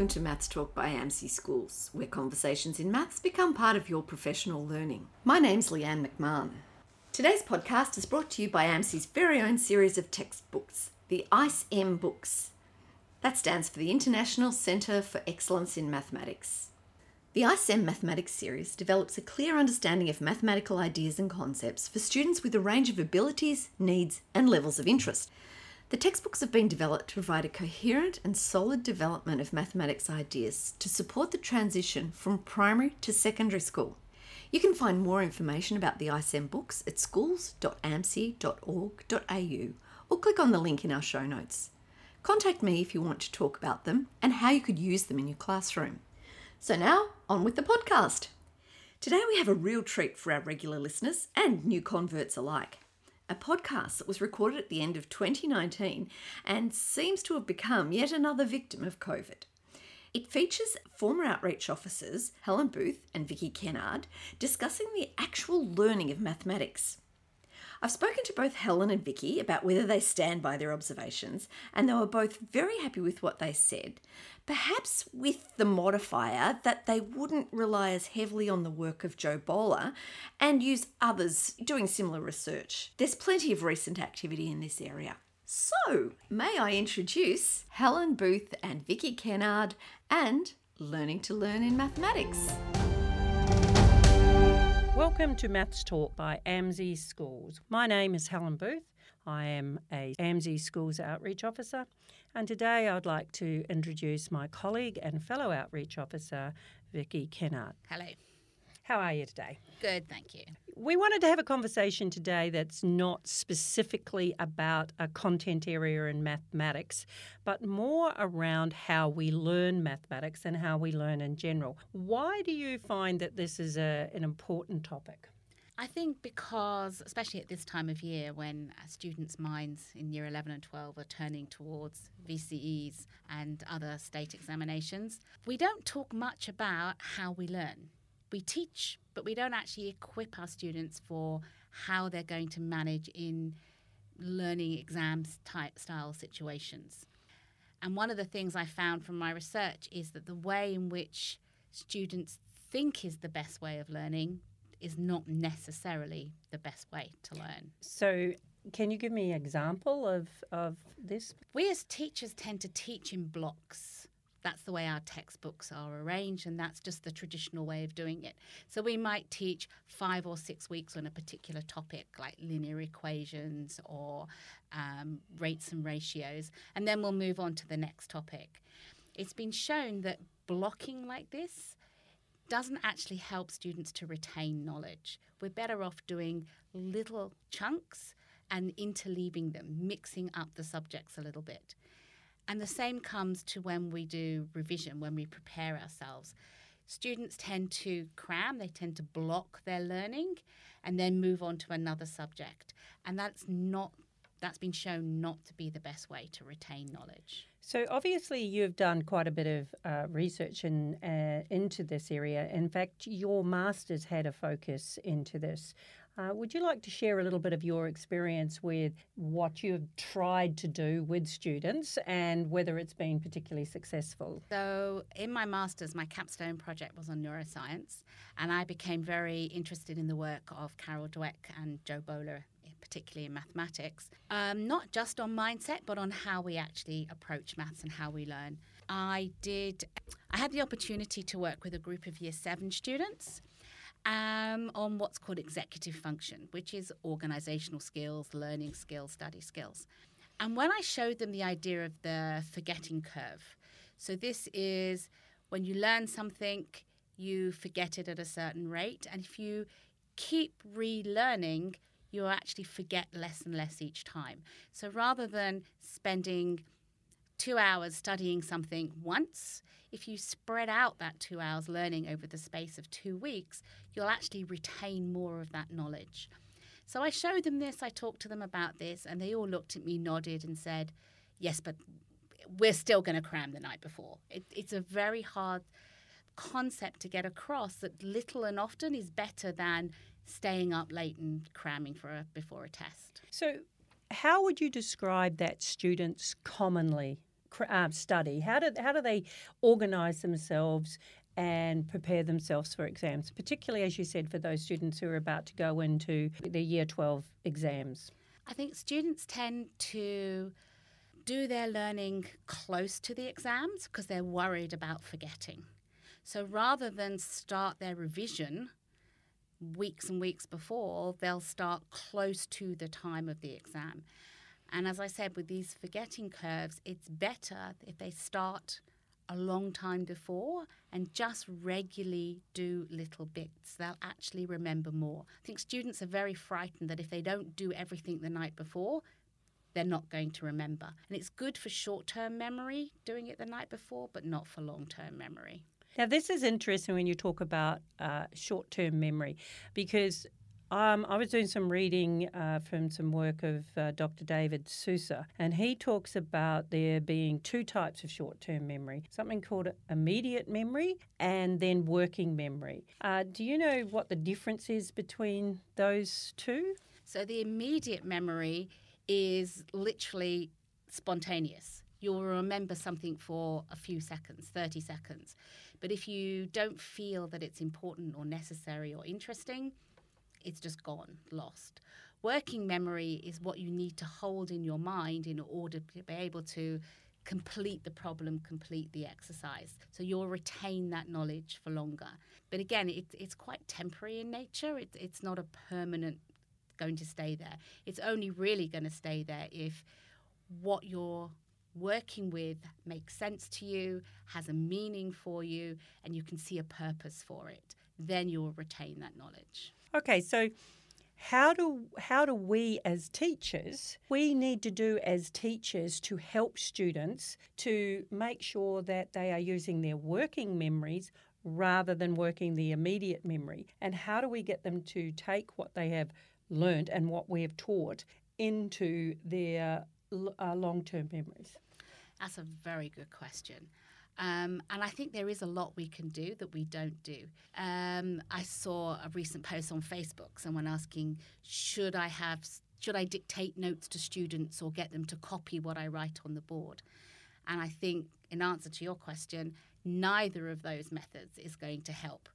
welcome to Maths Talk by AMSI Schools, where conversations in maths become part of your professional learning. My name's Leanne McMahon. Today's podcast is brought to you by AMSI's very own series of textbooks, the ICE-M books. That stands for the International Centre for Excellence in Mathematics. The ICE-M Mathematics series develops a clear understanding of mathematical ideas and concepts for students with a range of abilities, needs, and levels of interest. The textbooks have been developed to provide a coherent and solid development of mathematics ideas to support the transition from primary to secondary school. You can find more information about the ICE-M books at schools.amsi.org.au or click on the link in our show notes. Contact me if you want to talk about them and how you could use them in your classroom. So now, on with the podcast. Today we have a real treat for our regular listeners and new converts alike a podcast that was recorded at the end of 2019 and seems to have become yet another victim of COVID. It features former outreach officers Helen Booth and Vicky Kennard discussing the actual learning of mathematics. I've spoken to both Helen and Vicky about whether they stand by their observations, and they were both very happy with what they said, perhaps with the modifier that they wouldn't rely as heavily on the work of Jo Boaler and use others doing similar research. There's plenty of recent activity in this area. So, may I introduce Helen Booth and Vicky Kennard and Learning to Learn in Mathematics. Welcome to Maths Talk by AMSI Schools. My name is Helen Booth. I am a AMSI Schools Outreach Officer, and today I'd like to introduce my colleague and fellow Outreach Officer, Vicky Kennard. Hello. How are you today? Good, thank you. We wanted to have a conversation today that's not specifically about a content area in mathematics, but more around how we learn mathematics and how we learn in general. Why do you find that this is a, an important topic? I think because, especially at this time of year when students' minds in year 11 and 12 are turning towards VCEs and other state examinations, we don't talk much about how we learn we teach, but we don't actually equip our students for how they're going to manage in learning exams type style situations. And one of the things I found from my research is that the way in which students think is the best way of learning is not necessarily the best way to learn. So, can you give me an example of, of this? We as teachers tend to teach in blocks that's the way our textbooks are arranged, and that's just the traditional way of doing it. So we might teach five or six weeks on a particular topic, like linear equations or um, rates and ratios, and then we'll move on to the next topic. It's been shown that blocking like this doesn't actually help students to retain knowledge. We're better off doing little chunks and interleaving them, mixing up the subjects a little bit. And the same comes to when we do revision, when we prepare ourselves. Students tend to cram, they tend to block their learning and then move on to another subject. And that's not that's been shown not to be the best way to retain knowledge. So obviously, you've done quite a bit of uh, research in, uh, into this area. In fact, your masters had a focus into this. Uh, would you like to share a little bit of your experience with what you've tried to do with students and whether it's been particularly successful? So, in my master's, my capstone project was on neuroscience, and I became very interested in the work of Carol Dweck and Jo Boaler particularly in mathematics, um, not just on mindset, but on how we actually approach maths and how we learn. I did, I had the opportunity to work with a group of year seven students um, on what's called executive function, which is organizational skills, learning skills, study skills. And when I showed them the idea of the forgetting curve, so this is when you learn something, you forget it at a certain rate. And if you keep relearning, you actually forget less and less each time. So rather than spending two hours studying something once, if you spread out that two hours learning over the space of two weeks, you'll actually retain more of that knowledge. So I showed them this, I talked to them about this, and they all looked at me, nodded, and said, Yes, but we're still going to cram the night before. It, it's a very hard concept to get across that little and often is better than staying up late and cramming for a, before a test. So, how would you describe that students commonly uh, study? How do how do they organise themselves and prepare themselves for exams, particularly as you said for those students who are about to go into their year twelve exams? I think students tend to do their learning close to the exams because they're worried about forgetting. So rather than start their revision weeks and weeks before, they'll start close to the time of the exam. And as I said, with these forgetting curves, it's better if they start a long time before and just regularly do little bits. They'll actually remember more. I think students are very frightened that if they don't do everything the night before, they're not going to remember. And it's good for short term memory doing it the night before, but not for long term memory. Now, this is interesting when you talk about uh, short term memory because um, I was doing some reading uh, from some work of uh, Dr. David Sousa, and he talks about there being two types of short term memory something called immediate memory and then working memory. Uh, do you know what the difference is between those two? So, the immediate memory is literally spontaneous. You'll remember something for a few seconds, 30 seconds. But if you don't feel that it's important or necessary or interesting, it's just gone, lost. Working memory is what you need to hold in your mind in order to be able to complete the problem, complete the exercise. So you'll retain that knowledge for longer. But again, it, it's quite temporary in nature. It, it's not a permanent going to stay there. It's only really going to stay there if what you're working with makes sense to you, has a meaning for you, and you can see a purpose for it. Then you'll retain that knowledge. Okay, so how do how do we as teachers we need to do as teachers to help students to make sure that they are using their working memories rather than working the immediate memory and how do we get them to take what they have learned and what we have taught into their uh, long term memories? That's a very good question. Um, and I think there is a lot we can do that we don't do. Um, I saw a recent post on Facebook, someone asking, should I have, should I dictate notes to students or get them to copy what I write on the board? And I think, in answer to your question, neither of those methods is going to help.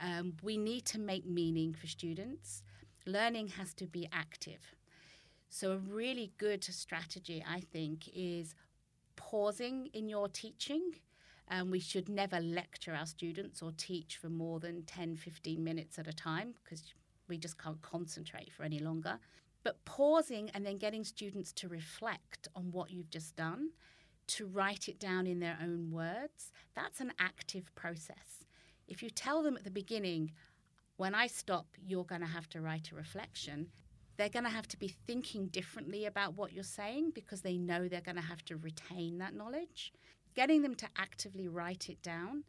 Um, we need to make meaning for students learning has to be active. So, a really good strategy, I think, is pausing in your teaching. Um, we should never lecture our students or teach for more than 10, 15 minutes at a time because we just can't concentrate for any longer. But pausing and then getting students to reflect on what you've just done, to write it down in their own words, that's an active process. If you tell them at the beginning, when I stop, you're going to have to write a reflection. They're going to have to be thinking differently about what you're saying because they know they're going to have to retain that knowledge. Getting them to actively write it down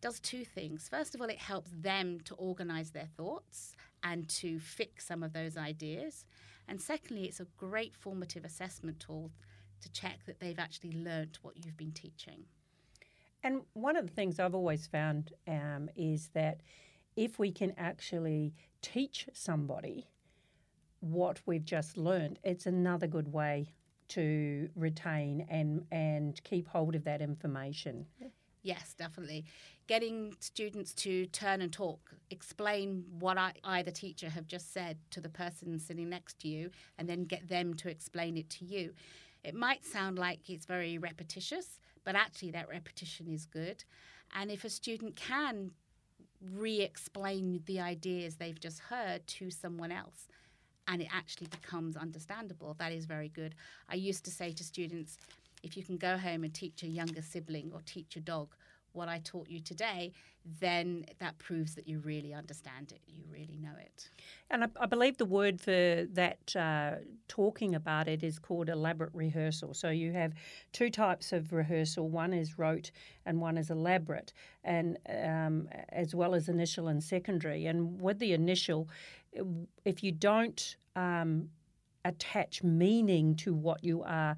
does two things. First of all, it helps them to organize their thoughts and to fix some of those ideas. And secondly, it's a great formative assessment tool to check that they've actually learnt what you've been teaching. And one of the things I've always found um, is that if we can actually teach somebody what we've just learned, it's another good way to retain and and keep hold of that information. Yes, definitely. Getting students to turn and talk, explain what I, I, the teacher, have just said to the person sitting next to you, and then get them to explain it to you. It might sound like it's very repetitious, but actually, that repetition is good. And if a student can re explain the ideas they've just heard to someone else and it actually becomes understandable, that is very good. I used to say to students, if you can go home and teach a younger sibling or teach a dog what I taught you today, then that proves that you really understand it, you really know it. And I, I believe the word for that uh, talking about it is called elaborate rehearsal. So you have two types of rehearsal one is rote and one is elaborate, and um, as well as initial and secondary. And with the initial, if you don't um, attach meaning to what you are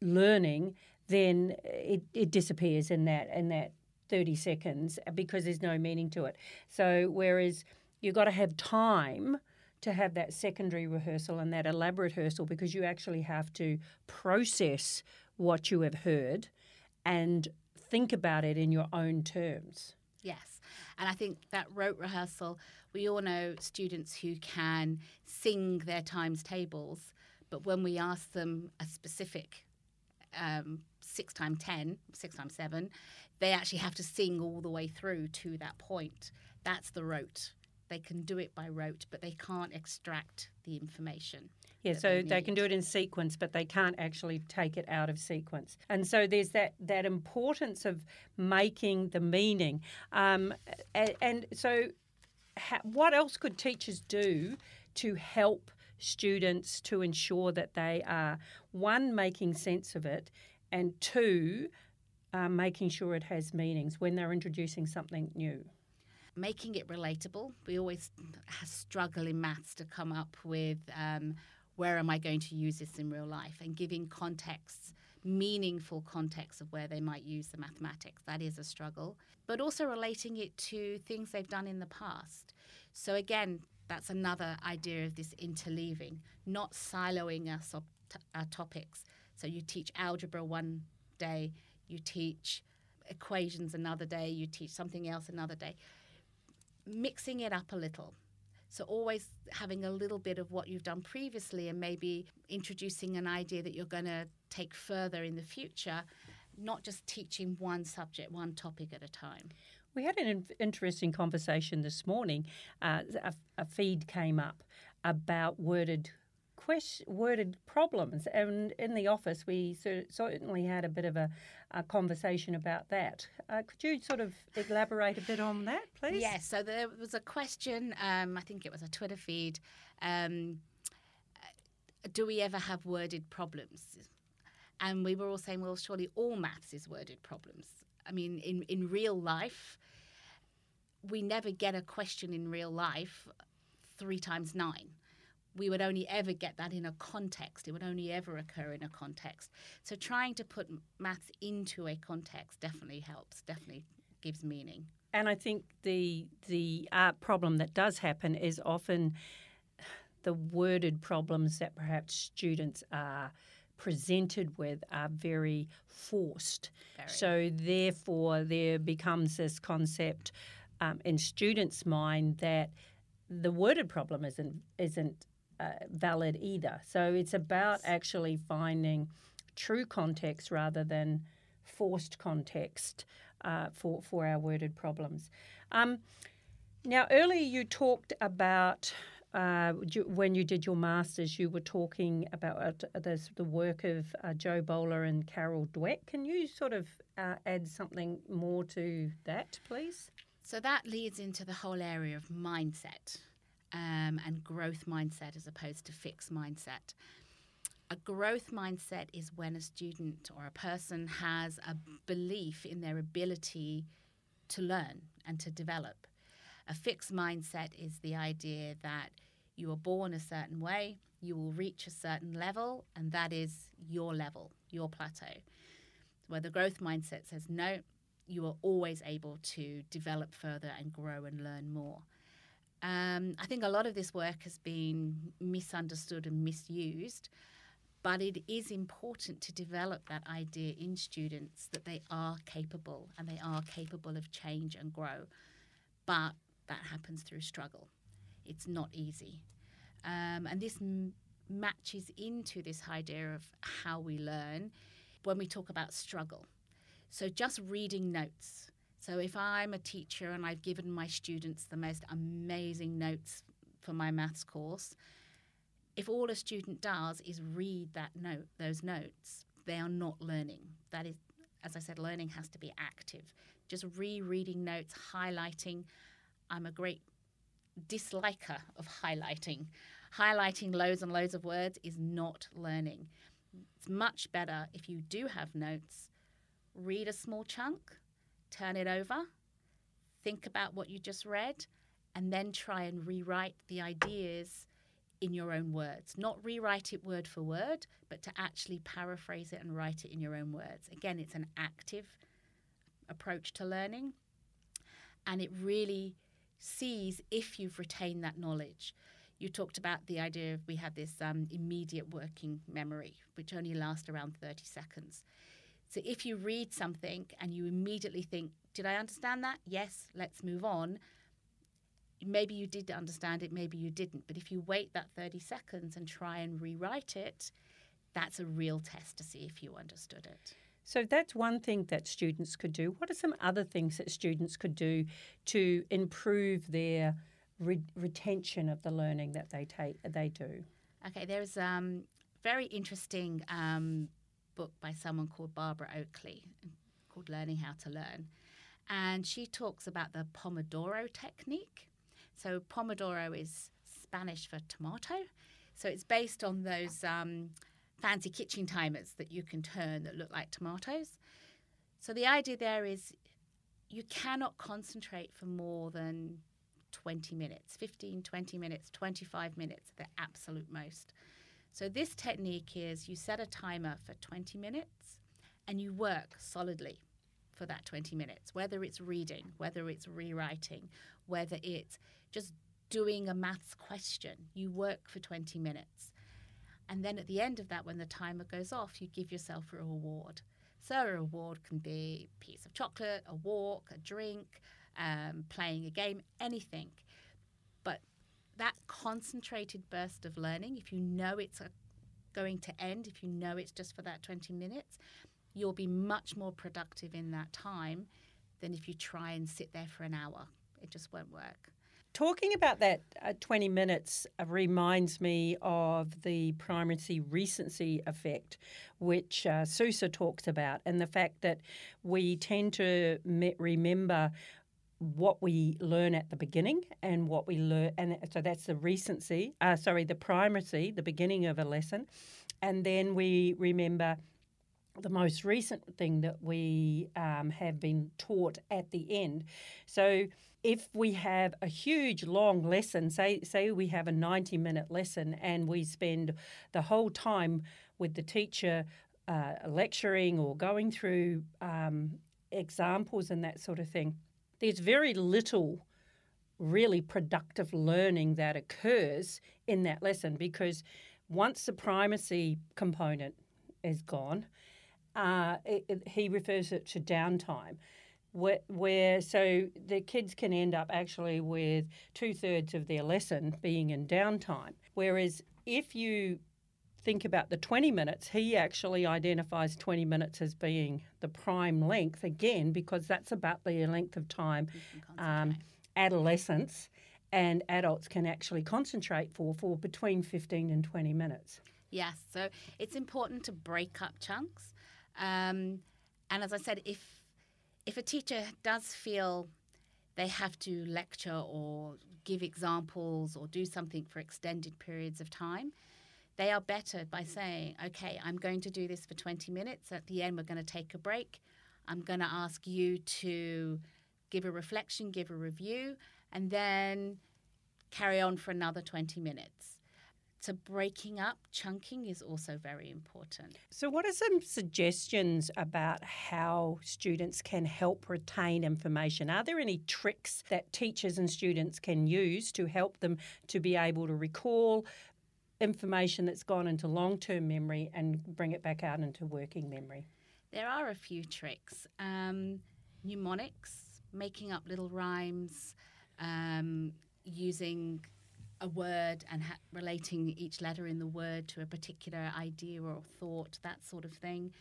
learning, then it, it disappears in that in that 30 seconds because there's no meaning to it. So whereas you've got to have time to have that secondary rehearsal and that elaborate rehearsal because you actually have to process what you have heard and think about it in your own terms. Yes. And I think that rote rehearsal, we all know students who can sing their times tables, but when we ask them a specific um, six times ten, six times seven, they actually have to sing all the way through to that point. That's the rote. They can do it by rote, but they can't extract the information. Yeah, so they, they, can do it in sequence, but they can't actually take it out of sequence. And so there's that that importance of making the meaning. Um, and, and, so, ha- what else could teachers do to help students to ensure that they are one making sense of it, and two uh, making sure it has meanings when they're introducing something new? Making it relatable. We always struggle in maths to come up with um, where am I going to use this in real life and giving contexts, meaningful context of where they might use the mathematics. That is a struggle. But also relating it to things they've done in the past. So, again, that's another idea of this interleaving, not siloing us op- t- our topics. So, you teach algebra one day, you teach equations another day, you teach something else another day. Mixing it up a little so always having a little bit of what you've done previously and maybe introducing an idea that you're going to take further in the future, not just teaching one subject, one topic at a time. We had an interesting conversation this morning. Uh, a, a feed came up about worded question, worded problems. And in the office, we certainly had a bit of a, a conversation about that. Uh, could you sort of elaborate a bit on that, please? Yes. So there was a question. Um, I think it was a Twitter feed. Um, do we ever have worded problems? And we were all saying, well, surely all maths is worded problems. I mean, in, in real life, we never get a question in real life three times nine we would only ever get that in a context. It would only ever occur in a context. So trying to put maths into a context definitely helps, definitely gives meaning. And I think the the art problem that does happen is often the worded problems that perhaps students are presented with are very forced. Very. So therefore, there becomes this concept um, in students' mind that the worded problem isn't isn't uh, valid either. So it's about actually finding true context rather than forced context uh, for, for our worded problems. Um, now, earlier you talked about uh, when you did your masters, you were talking about uh, the, the work of uh, Jo Boaler and Carol Dweck. Can you sort of uh, add something more to that, please? So that leads into the whole area of mindset um, and growth mindset as opposed to fixed mindset. A growth mindset is when a student or a person has a belief in their ability to learn and to develop. A fixed mindset is the idea that you are born a certain way, you will reach a certain level, and that is your level, your plateau. Where the growth mindset says, no, you are always able to develop further and grow and learn more. Um, I think a lot of this work has been misunderstood and misused, but it is important to develop that idea in students that they are capable and they are capable of change and grow. But that happens through struggle. It's not easy. Um, and this m- matches into this idea of how we learn when we talk about struggle. So, just reading notes so if I'm a teacher and I've given my students the most amazing notes for my maths course, if all a student does is read that note, those notes, they are not learning. That is, as I said, learning has to be active. Just rereading notes, highlighting. I'm a great disliker of highlighting. Highlighting loads and loads of words is not learning. It's much better if you do have notes, read a small chunk, turn it over, think about what you just read, and then try and rewrite the ideas in your own words. Not rewrite it word for word, but to actually paraphrase it and write it in your own words. Again, it's an active approach to learning, and it really sees if you've retained that knowledge. you talked about the idea of we have this um, immediate working memory, which only lasts around 30 seconds. So if you read something and you immediately think, Did I understand that? Yes, let's move on. Maybe you did understand it, maybe you didn't. But if you wait that 30 seconds and try and rewrite it, that's a real test to see if you understood it. So that's one thing that students could do. What are some other things that students could do to improve their re- retention of the learning that they take they do? Okay, there's um, very interesting um, book by someone called Barbara Oakley called Learning How to Learn. And she talks about the Pomodoro technique. So, Pomodoro is Spanish for tomato. So, it's based on those um, fancy kitchen timers that you can turn that look like tomatoes. So, the idea there is you cannot concentrate for more than 20 minutes 15, 20 minutes, 25 minutes, at the absolute most. So, this technique is you set a timer for 20 minutes and you work solidly for that 20 minutes, whether it's reading, whether it's rewriting, whether it's just doing a maths question. You work for 20 minutes. And then at the end of that, when the timer goes off, you give yourself a reward. So, a reward can be a piece of chocolate, a walk, a drink, um, playing a game, anything. That concentrated burst of learning, if you know it's a, going to end, if you know it's just for that 20 minutes, you'll be much more productive in that time than if you try and sit there for an hour. It just won't work. Talking about that uh, 20 minutes uh, reminds me of the primacy recency effect, which uh, Sousa talks about, and the fact that we tend to me- remember what we learn at the beginning and what we learn and so that's the recency uh, sorry the primacy the beginning of a lesson. And then we remember the most recent thing that we um, have been taught at the end. So if we have a huge long lesson say say we have a 90 minute lesson and we spend the whole time with the teacher uh, lecturing or going through um, examples and that sort of thing there's very little really productive learning that occurs in that lesson because once the primacy component is gone, uh, it, it, he refers it to downtime. Where, where, so the kids can end up actually with two thirds of their lesson being in downtime. Whereas if you think about the 20 minutes, he actually identifies 20 minutes as being the prime length again, because that's about the length of time um, adolescents and adults can actually concentrate for for between 15 and 20 minutes. Yes, so it's important to break up chunks. Um, and as I said, if if a teacher does feel they have to lecture or give examples or do something for extended periods of time, they are better by saying, okay, I'm going to do this for 20 minutes. At the end, we're going to take a break. I'm going to ask you to give a reflection, give a review, and then carry on for another 20 minutes. So, breaking up, chunking is also very important. So, what are some suggestions about how students can help retain information? Are there any tricks that teachers and students can use to help them to be able to recall information that's gone into long term memory and bring it back out into working memory? There are a few tricks. Um, mnemonics, making up little rhymes, um, using a word and ha- relating each letter in the word to a particular idea or thought, that sort of thing.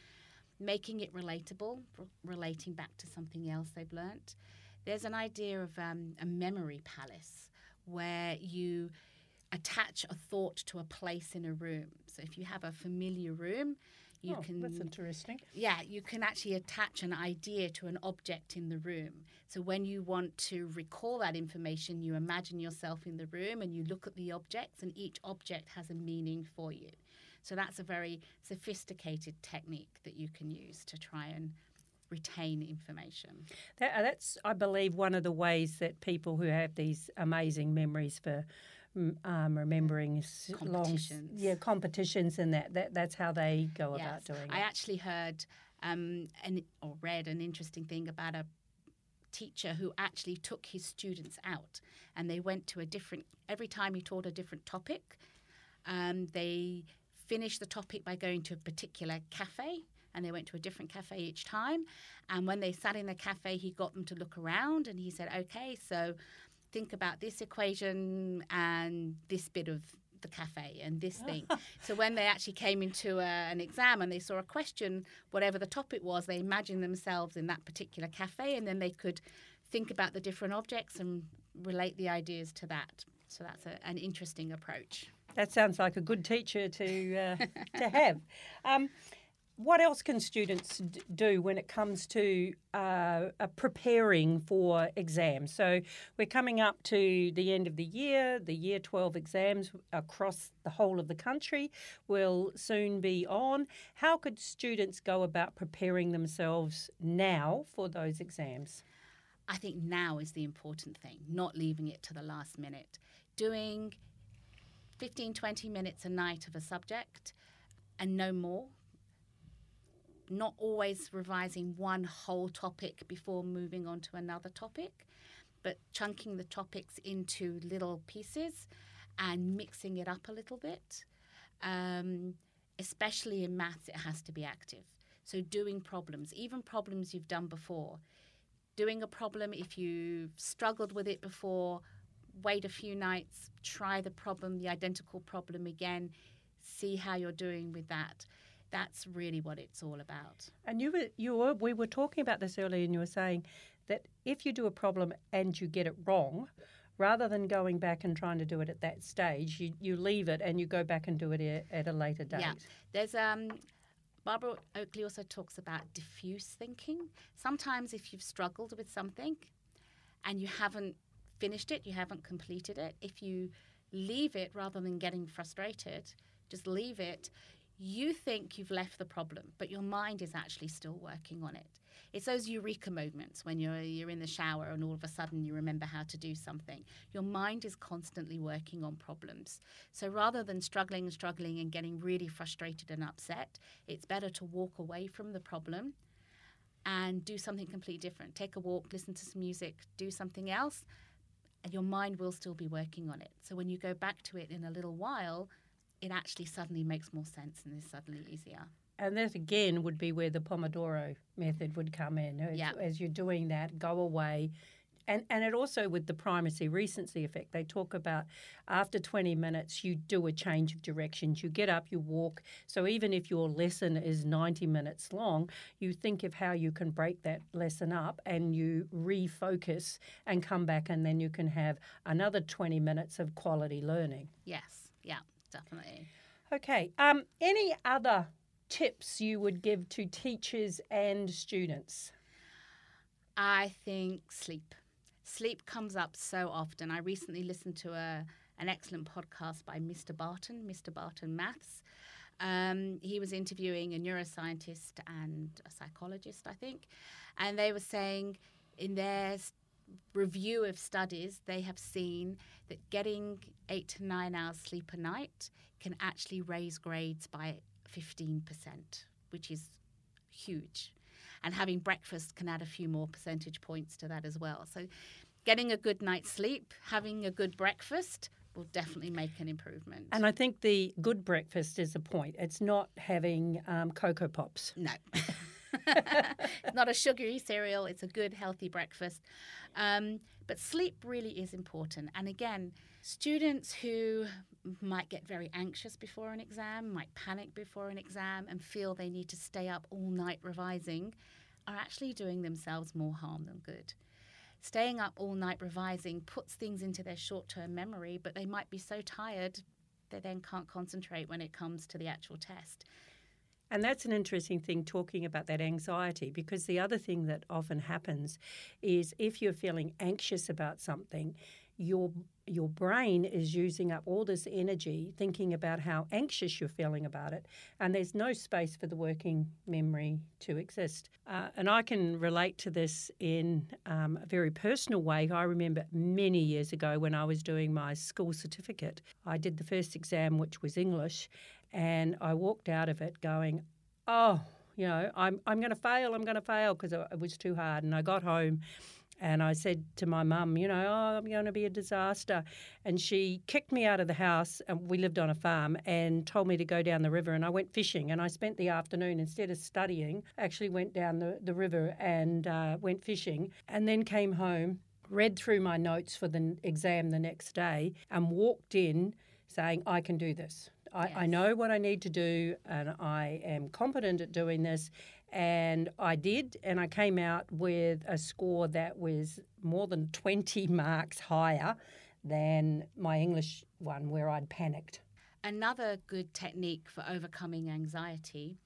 Making it relatable, r- relating back to something else they've learnt. There's an idea of um, a memory palace where you attach a thought to a place in a room. So if you have a familiar room, you oh, can that's interesting. Yeah, you can actually attach an idea to an object in the room. So when you want to recall that information, you imagine yourself in the room and you look at the objects and each object has a meaning for you. So that's a very sophisticated technique that you can use to try and retain information. That, uh, that's, I believe, one of the ways that people who have these amazing memories for um, remembering competitions. Long, yeah, competitions and that, that that's how they go yes. about doing it. I actually heard um, an, or read an interesting thing about a teacher who actually took his students out and they went to a different, every time he taught a different topic, um, they finished the topic by going to a particular cafe and they went to a different cafe each time. And when they sat in the cafe, he got them to look around and he said, okay, so think about this equation and this bit of the cafe and this thing. so when they actually came into a, an exam and they saw a question, whatever the topic was, they imagined themselves in that particular cafe and then they could think about the different objects and relate the ideas to that. So that's a, an interesting approach. That sounds like a good teacher to uh, to have. Um, what else can students d- do when it comes to uh, uh, preparing for exams? So we're coming up to the end of the year. The Year 12 exams across the whole of the country will soon be on. How could students go about preparing themselves now for those exams? I think now is the important thing, not leaving it to the last minute. Doing 15, 20 minutes a night of a subject and no more not always revising one whole topic before moving on to another topic, but chunking the topics into little pieces and mixing it up a little bit. Um, especially in maths, it has to be active. So, doing problems, even problems you've done before, doing a problem if you've struggled with it before, wait a few nights, try the problem, the identical problem again, see how you're doing with that that's really what it's all about. And you were you were we were talking about this earlier, and you were saying that if you do a problem and you get it wrong, rather than going back and trying to do it at that stage, you, you leave it and you go back and do it at a later date. Yeah, there's um. Barbara Oakley also talks about diffuse thinking. Sometimes, if you've struggled with something and you haven't finished it, you haven't completed it, if you leave it rather than getting frustrated, just leave it, you think you've left the problem, but your mind is actually still working on it. It's those eureka moments when you're you're in the shower and all of a sudden you remember how to do something. Your mind is constantly working on problems. So rather than struggling and struggling and getting really frustrated and upset, it's better to walk away from the problem and do something completely different. Take a walk, listen to some music, do something else, and your mind will still be working on it. So when you go back to it in a little while, it actually suddenly makes more sense and is suddenly easier. And that again would be where the Pomodoro method would come in. As, yeah. as you're doing that, go away. And, and it also with the primacy recency effect, they talk about after 20 minutes, you do a change of directions. You get up, you walk. So even if your lesson is 90 minutes long, you think of how you can break that lesson up and you refocus and come back, and then you can have another 20 minutes of quality learning. Yes, yeah definitely. Okay. Um, any other tips you would give to teachers and students? I think sleep. Sleep comes up so often. I recently listened to a an excellent podcast by Mr. Barton, Mr. Barton Maths. Um, he was interviewing a neuroscientist and a psychologist, I think, and they were saying in their review of studies, they have seen that getting eight to nine hours sleep a night can actually raise grades by 15%, which is huge. And having breakfast can add a few more percentage points to that as well. So, getting a good night's sleep, having a good breakfast, will definitely make an improvement. And I think the good breakfast is the point. It's not having um, Coco Pops. No. it's not a sugary cereal, it's a good, healthy breakfast. Um, but sleep really is important. And again, students who might get very anxious before an exam, might panic before an exam, and feel they need to stay up all night revising are actually doing themselves more harm than good. Staying up all night revising puts things into their short term memory, but they might be so tired they then can't concentrate when it comes to the actual test. And that's an interesting thing talking about that anxiety because the other thing that often happens is if you're feeling anxious about something, your your brain is using up all this energy thinking about how anxious you're feeling about it, and there's no space for the working memory to exist. Uh, and I can relate to this in um, a very personal way. I remember many years ago when I was doing my school certificate, I did the first exam, which was English, and I walked out of it going, oh, you know, I'm, I'm going to fail, I'm going to fail because it was too hard. And I got home And I said to my mum, you know, oh, I'm going to be a disaster. And she kicked me out of the house. And we lived on a farm and told me to go down the river. And I went fishing. And I spent the afternoon, instead of studying, actually went down the, the river and uh, went fishing. And then came home, read through my notes for the exam the next day, and walked in saying, I can do this. I, yes. I know what I need to do and I am competent at doing this and I did, and I came out with a score that was more than 20 marks higher than my English one, where I'd panicked. Another good technique for overcoming anxiety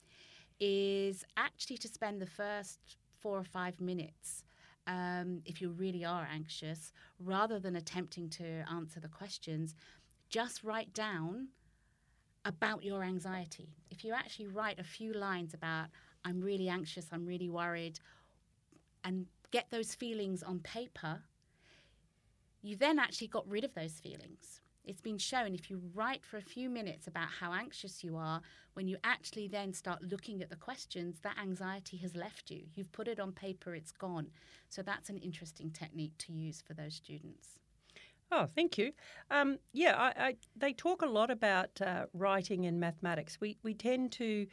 is actually to spend the first four or five minutes, um, if you really are anxious, rather than attempting to answer the questions, just write down about your anxiety. If you actually write a few lines about, I'm really anxious, I'm really worried, and get those feelings on paper, you then actually got rid of those feelings. It's been shown if you write for a few minutes about how anxious you are, when you actually then start looking at the questions, that anxiety has left you. You've put it on paper, it's gone. So that's an interesting technique to use for those students. Oh, thank you. Um, yeah, I, I, they talk a lot about uh, writing and mathematics. We, we tend to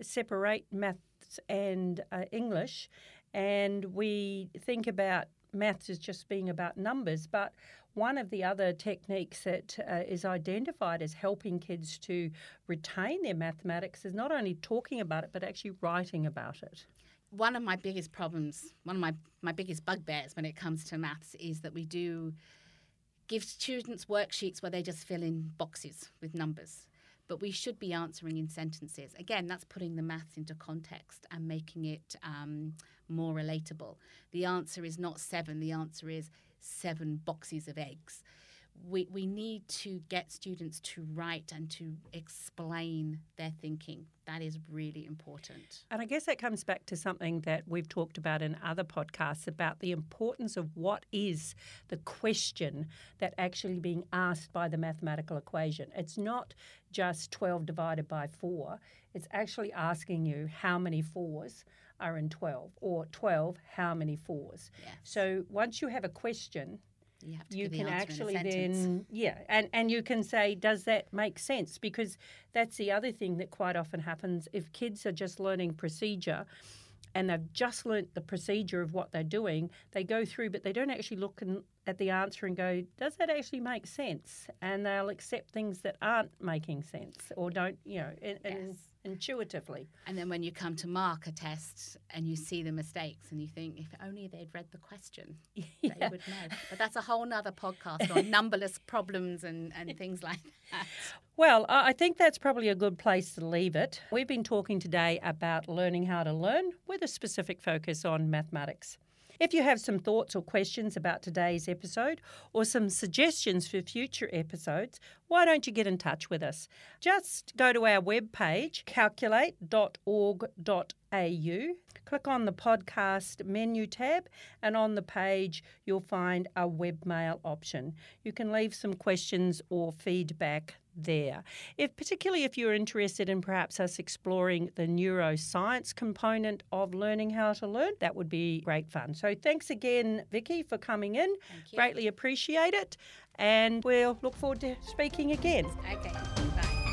separate maths and uh, English, and we think about maths as just being about numbers, but one of the other techniques that uh, is identified as helping kids to retain their mathematics is not only talking about it, but actually writing about it. One of my biggest problems, one of my, my biggest bugbears when it comes to maths is that we do give students worksheets where they just fill in boxes with numbers but we should be answering in sentences. Again, that's putting the maths into context and making it um, more relatable. The answer is not seven, the answer is seven boxes of eggs we, we need to get students to write and to explain their thinking. That is really important. And I guess that comes back to something that we've talked about in other podcasts about the importance of what is the question that actually being asked by the mathematical equation. It's not just 12 divided by 4, it's actually asking you how many fours are in 12 or 12 how many fours. Yes. So once you have a question, you, you can actually then yeah and and you can say does that make sense? Because that's the other thing that quite often happens. If kids are just learning procedure and they've just learnt the procedure of what they're doing they go through but they don't actually look in, at the answer and go does that actually make sense? And they'll accept things that aren't making sense or don't you know and, yes intuitively. And then when you come to mark a test and you see the mistakes and you think, if only they'd read the question, yeah. they would know. But that's a whole nother podcast on numberless problems and, and things like that. Well, I think that's probably a good place to leave it. We've been talking today about learning how to learn with a specific focus on mathematics. If you have some thoughts or questions about today's episode or some suggestions for future episodes, why don't you get in touch with us? Just go to our webpage, calculate.org.au, click on the podcast menu tab, and on the page you'll find a webmail option. You can leave some questions or feedback there. If particularly if you're interested in perhaps us exploring the neuroscience component of learning how to learn, that would be great fun. So thanks again, Vicky, for coming in. Greatly appreciate it. And we'll look forward to speaking again. Okay. Bye.